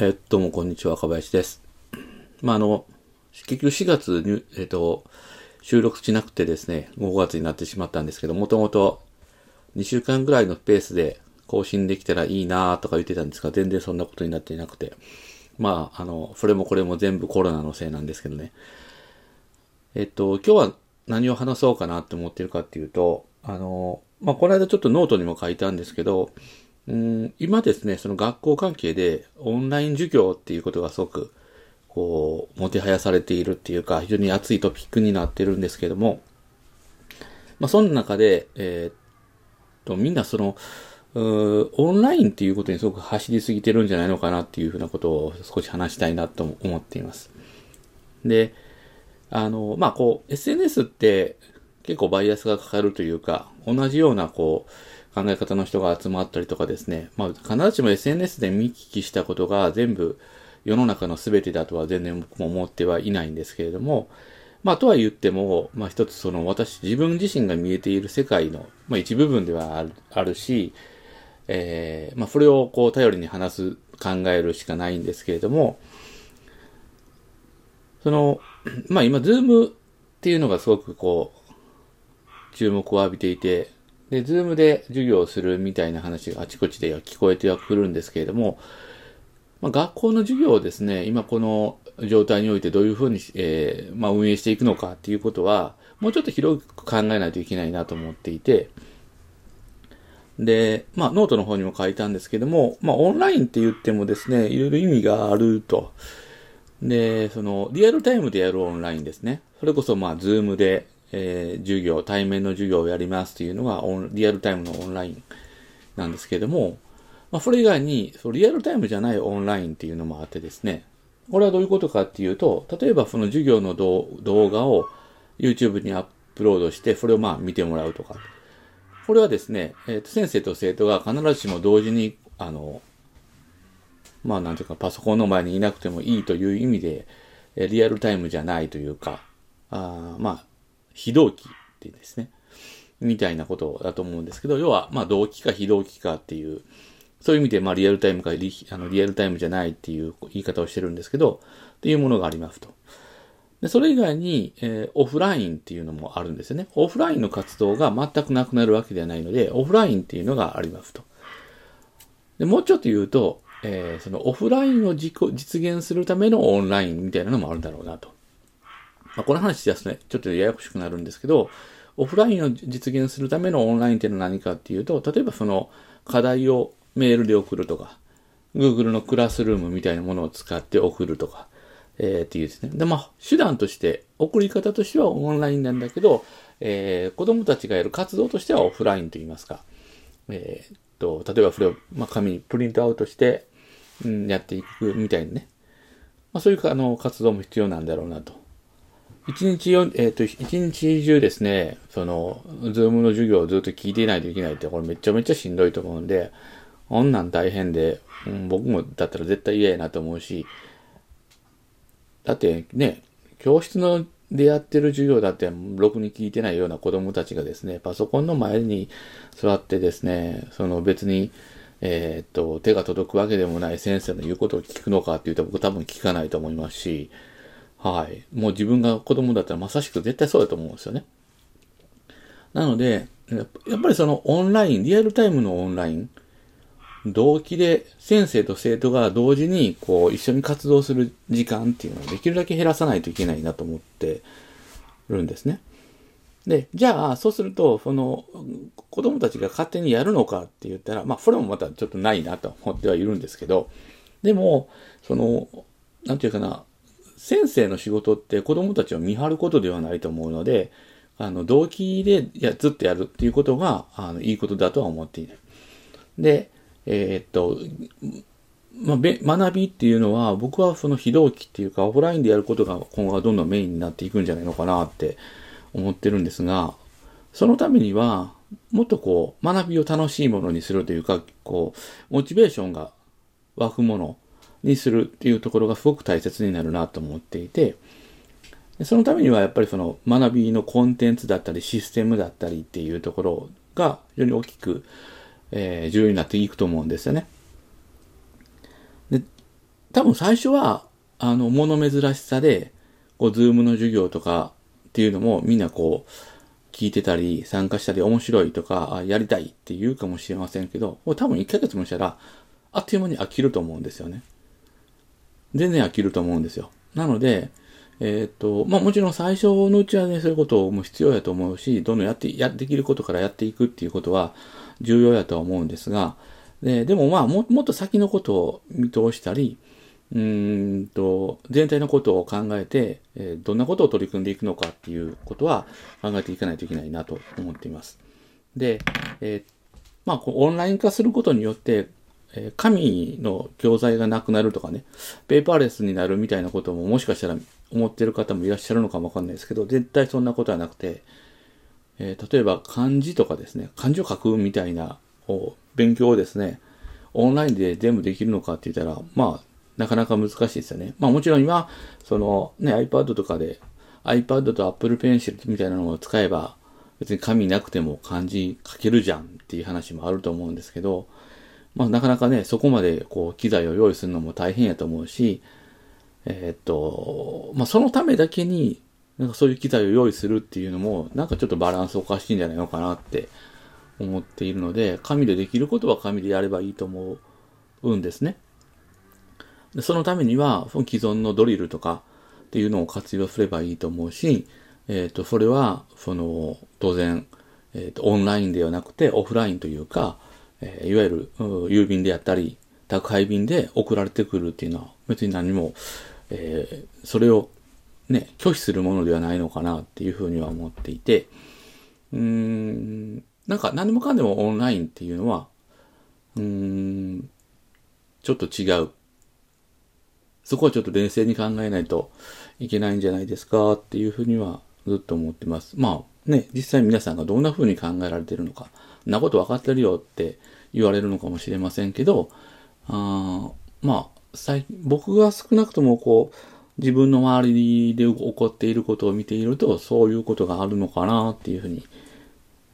えー、どうもこんにちは、赤林です。まあ、あの、結局4月に、えっ、と、収録しなくてですね、5月になってしまったんですけど、もともと2週間ぐらいのペースで更新できたらいいなとか言ってたんですが、全然そんなことになっていなくて、まあ、あの、それもこれも全部コロナのせいなんですけどね。えっ、と、今日は何を話そうかなって思ってるかっていうと、あの、まあ、この間ちょっとノートにも書いたんですけど、うん、今ですね、その学校関係でオンライン授業っていうことがすごく、こう、もてはやされているっていうか、非常に熱いトピックになってるんですけども、まあ、その中で、えー、っと、みんなその、オンラインっていうことにすごく走りすぎてるんじゃないのかなっていうふうなことを少し話したいなと思っています。で、あの、まあ、こう、SNS って結構バイアスがかかるというか、同じような、こう、考え方の人が集まったりとかですね、まあ、必ずしも SNS で見聞きしたことが全部世の中の全てだとは全然僕も思ってはいないんですけれども、まあ、とは言っても、まあ、一つその私、自分自身が見えている世界の、まあ、一部分ではあるし、えー、まあ、それをこう頼りに話す、考えるしかないんですけれども、その、まあ、今、ズームっていうのがすごくこう、注目を浴びていて、で、 Zoomで授業をするみたいな話があちこちで聞こえてはくるんですけれども、まあ、学校の授業をですね、今この状態においてどういうふうに、えー、まあ、運営していくのかっていうことは、もうちょっと広く考えないといけないなと思っていて、で、まあ、ノートの方にも書いたんですけども、まあ、オンラインって言ってもですね、いろいろ意味があると。で、その、リアルタイムでやるオンラインですね。それこそ、まあ、 Zoomで、えー、授業、対面の授業をやりますというのがオン、リアルタイムのオンラインなんですけれども、まあ、それ以外に、そうリアルタイムじゃないオンラインっていうのもあってですね、これはどういうことかっていうと、例えばその授業の動画を YouTube にアップロードして、それをまあ見てもらうとか。これはですね、えー、と先生と生徒が必ずしも同時に、あの、まあなんていうかパソコンの前にいなくてもいいという意味で、リアルタイムじゃないというか、あまあ、非同期ってですね、みたいなことだと思うんですけど、要は、まあ、同期か非同期かっていう、そういう意味で、まあ、リアルタイムかリあのリアルタイムじゃないっていう言い方をしてるんですけど、っていうものがありますと。で、それ以外に、えー、オフラインっていうのもあるんですよね。オフラインの活動が全くなくなるわけではないので、オフラインっていうのがありますと。で、もうちょっと言うと、えー、そのオフラインを実現するためのオンラインみたいなのもあるんだろうなと。まあ、この話ですね、ちょっとややこしくなるんですけど、オフラインを実現するためのオンラインっていうのは何かっていうと、例えばその課題をメールで送るとか、Google のクラスルームみたいなものを使って送るとか、えー、っていうですね。で、まあ、手段として、送り方としてはオンラインなんだけど、えー、子供たちがやる活動としてはオフラインと言いますか。えー、っと、例えばそれを、まあ、紙にプリントアウトして、うん、やっていくみたいにね。まあ、そういうあの活動も必要なんだろうなと。一日よ、えっ、ー、と、一日中ですね、その、ズームの授業をずっと聞いていないといけないって、これめちゃめちゃしんどいと思うんで、こんなん大変で、うん、僕もだったら絶対嫌やなと思うし、だってね、教室のでやってる授業だって、ろくに聞いてないような子供たちがですね、パソコンの前に座ってですね、その別に、えー、っと、手が届くわけでもない先生の言うことを聞くのかっていうと僕多分聞かないと思いますし、はい。もう自分が子供だったらまさしく絶対そうだと思うんですよね。なので、やっぱりそのオンライン、リアルタイムのオンライン、同期で先生と生徒が同時にこう一緒に活動する時間っていうのをできるだけ減らさないといけないなと思ってるんですね。で、じゃあ、そうすると、その、子供たちが勝手にやるのかって言ったら、まあ、それもまたちょっとないなと思ってはいるんですけど、でも、その、なんていうかな、先生の仕事って子供たちを見張ることではないと思うので、あの、動機でやずっとやるっていうことが、あの、いいことだとは思っていない。で、えー、っと、まあ、学びっていうのは、僕はその非同期っていうか、オフラインでやることが今後はどんどんメインになっていくんじゃないのかなって思ってるんですが、そのためには、もっとこう、学びを楽しいものにするというか、こう、モチベーションが湧くものにするっていうところがすごく大切になるなと思っていて、そのためにはやっぱりその学びのコンテンツだったりシステムだったりっていうところが非常に大きく、えー、重要になっていくと思うんですよね。で、多分最初は、あの、物珍しさで、こう、ズームの授業とかっていうのもみんなこう、聞いてたり、参加したり面白いとか、あやりたいって言うかもしれませんけど、もう多分1ヶ月もしたら、あっという間に飽きると思うんですよね。全然飽きると思うんですよ。なので、えっ、と、まあもちろん最初のうちはね、そういうことも必要やと思うし、どんどんやって、や、できることからやっていくっていうことは重要やとは思うんですが、ででもまあも、もっと先のことを見通したり、うんと、全体のことを考えて、えー、どんなことを取り組んでいくのかっていうことは考えていかないといけないなと思っています。で、えー、まあ、オンライン化することによって、えー、紙の教材がなくなるとかね、ペーパーレスになるみたいなことももしかしたら思ってる方もいらっしゃるのかもわかんないですけど、絶対そんなことはなくて、えー、例えば漢字とかですね、漢字を書くみたいな勉強をですね、オンラインで全部できるのかって言ったら、まあ、なかなか難しいですよね。まあもちろん今、そのね、iPad とかで iPad と Apple Pencil みたいなのを使えば、別に紙なくても漢字書けるじゃんっていう話もあると思うんですけど、まあなかなかね、そこまでこう機材を用意するのも大変やと思うし、えー、っと、まあそのためだけに、なんかそういう機材を用意するっていうのも、なんかちょっとバランスおかしいんじゃないのかなって思っているので、紙でできることは紙でやればいいと思うんですね。でそのためには、既存のドリルとかっていうのを活用すればいいと思うし、えっ、と、それは、その、当然、えっ、と、オンラインではなくてオフラインというか、えー、いわゆる、郵便であったり、宅配便で送られてくるっていうのは、別に何も、えー、それをね、拒否するものではないのかなっていうふうには思っていて、うーん、なんか何もかんでもオンラインっていうのは、うーん、ちょっと違うそこはちょっと冷静に考えないといけないんじゃないですかっていうふうにはずっと思ってます。まあね、実際皆さんがどんな風に考えられてるのか、なこと分かってるよって言われるのかもしれませんけど、あまあ、最僕が少なくともこう、自分の周りで起こっていることを見ていると、そういうことがあるのかなっていうふうに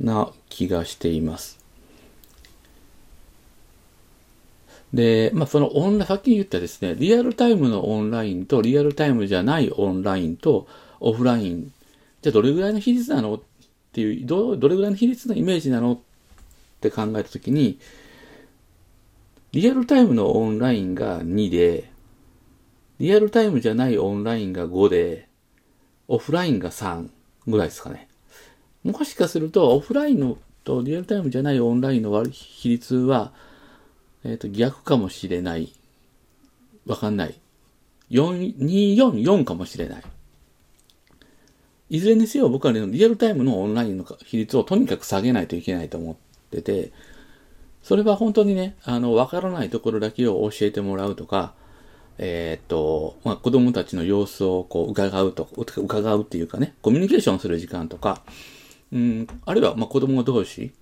な気がしています。で、まあ、そのオンライン、さっき言ったですね、リアルタイムのオンラインとリアルタイムじゃないオンラインとオフライン、じゃあどれぐらいの比率なのっていう、ど、どれぐらいの比率のイメージなのっって考えたときに、リアルタイムのオンラインが2で、リアルタイムじゃないオンラインが5で、オフラインが3ぐらいですかね。もしかすると、オフラインのとリアルタイムじゃないオンラインの比率は、えっ、ー、と、逆かもしれない。わかんない。4、2、4、4かもしれない。いずれにせよ僕はね、リアルタイムのオンラインの比率をとにかく下げないといけないと思ってて、それは本当にね、あの、わからないところだけを教えてもらうとか、えっ、と、まあ、子供たちの様子をこう伺うと、伺うっていうかね、コミュニケーションする時間とか、うん、あるいは、ま、子供同士、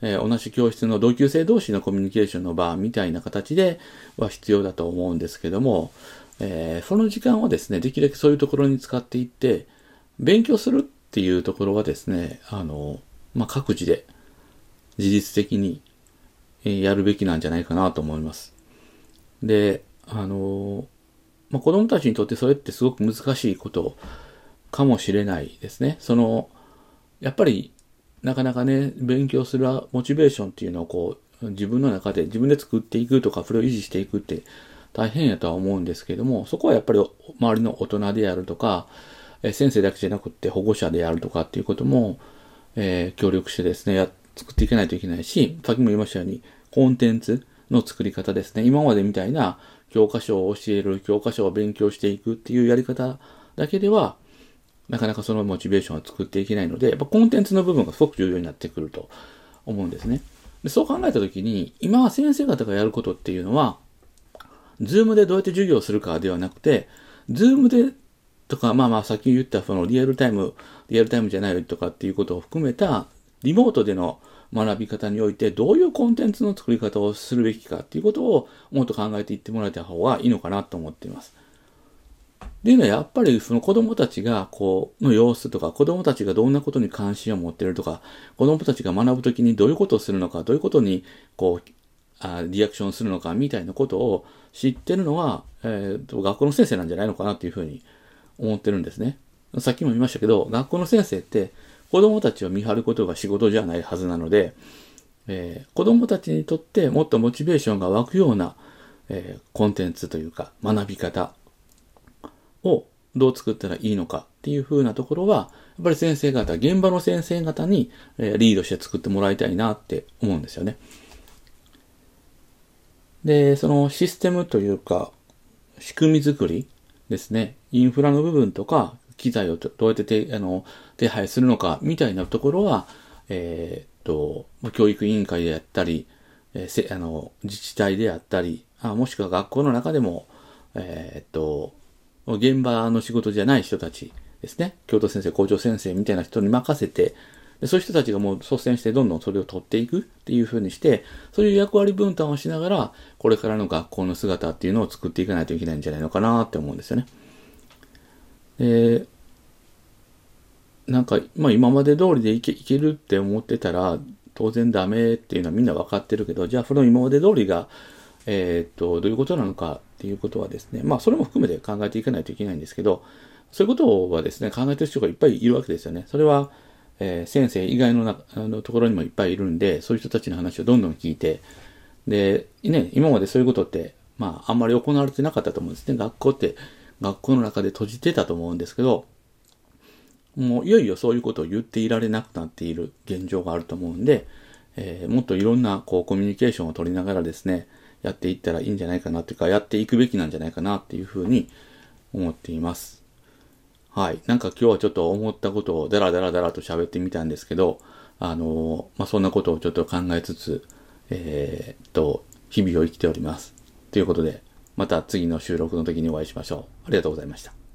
えー、同じ教室の同級生同士のコミュニケーションの場みたいな形では必要だと思うんですけども、えー、その時間をですね、できるだけそういうところに使っていって、勉強するっていうところはですね、あの、まあ、各自で自律的にやるべきなんじゃないかなと思います。で、あの、まあ、子供たちにとってそれってすごく難しいことかもしれないですね。その、やっぱりなかなかね、勉強するモチベーションっていうのをこう、自分の中で自分で作っていくとか、それを維持していくって大変やとは思うんですけども、そこはやっぱり周りの大人であるとか、え先生だけじゃなくて保護者であるとかっていうことも、えー、協力してですね、や、作っていかないといけないし、さっきも言いましたように、コンテンツの作り方ですね。今までみたいな教科書を教える、教科書を勉強していくっていうやり方だけでは、なかなかそのモチベーションを作っていけないので、やっぱコンテンツの部分がすごく重要になってくると思うんですね。でそう考えたときに、今は先生方がやることっていうのは、 Zoomでどうやって授業をするかではなくて、 Zoomでとか、まあまあさっき言ったそのリアルタイム、リアルタイムじゃないとかっていうことを含めた、リモートでの学び方において、どういうコンテンツの作り方をするべきかっていうことをもっと考えていってもらえた方がいいのかなと思っています。でいうのはやっぱりその子供たちがこうの様子とか子供たちがどんなことに関心を持っているとか子供たちが学ぶときにどういうことをするのかどういうことにこうあリアクションするのかみたいなことを知ってるのは、えーと、学校の先生なんじゃないのかなっていうふうに思ってるんですね。さっきも言いましたけど、学校の先生って子供たちを見張ることが仕事じゃないはずなので、えー、子供たちにとってもっとモチベーションが湧くような、えー、コンテンツというか学び方をどう作ったらいいのかっていう風なところは、やっぱり先生方、現場の先生方に、えー、リードして作ってもらいたいなって思うんですよね。で、そのシステムというか、仕組み作りですね。インフラの部分とか、機材をどうやって手あの手配するのかみたいなところは、えー、っと、教育委員会であったり、えー、あの自治体であったり、あもしくは学校の中でも、えー、っと、現場の仕事じゃない人たちですね。教頭先生、校長先生みたいな人に任せて、でそういう人たちがもう率先してどんどんそれを取っていくっていう風にして、そういう役割分担をしながら、これからの学校の姿っていうのを作っていかないといけないんじゃないのかなって思うんですよね。で、なんか、まあ今まで通りでいけいけるって思ってたら、当然ダメっていうのはみんな分かってるけど、じゃあその今まで通りが、えー、っと、どういうことなのかっていうことはですね、まあそれも含めて考えていかないといけないんですけど、そういうことはですね、考えてる人がいっぱいいるわけですよね。それは、えー、先生以外のなあのところにもいっぱいいるんで、そういう人たちの話をどんどん聞いて、で、ね、今までそういうことって、まあ、あんまり行われてなかったと思うんですね。学校って、学校の中で閉じてたと思うんですけど、もういよいよそういうことを言っていられなくなっている現状があると思うんで、えー、もっといろんなこうコミュニケーションを取りながらですね、やっていったらいいんじゃないかなというか、やっていくべきなんじゃないかなっていうふうに思っています。はい。なんか今日はちょっと思ったことをダラダラダラと喋ってみたんですけど、あのまあ、そんなことをちょっと考えつつ、えー、っと、日々を生きております。ということで、また次の収録の時にお会いしましょう。ありがとうございました。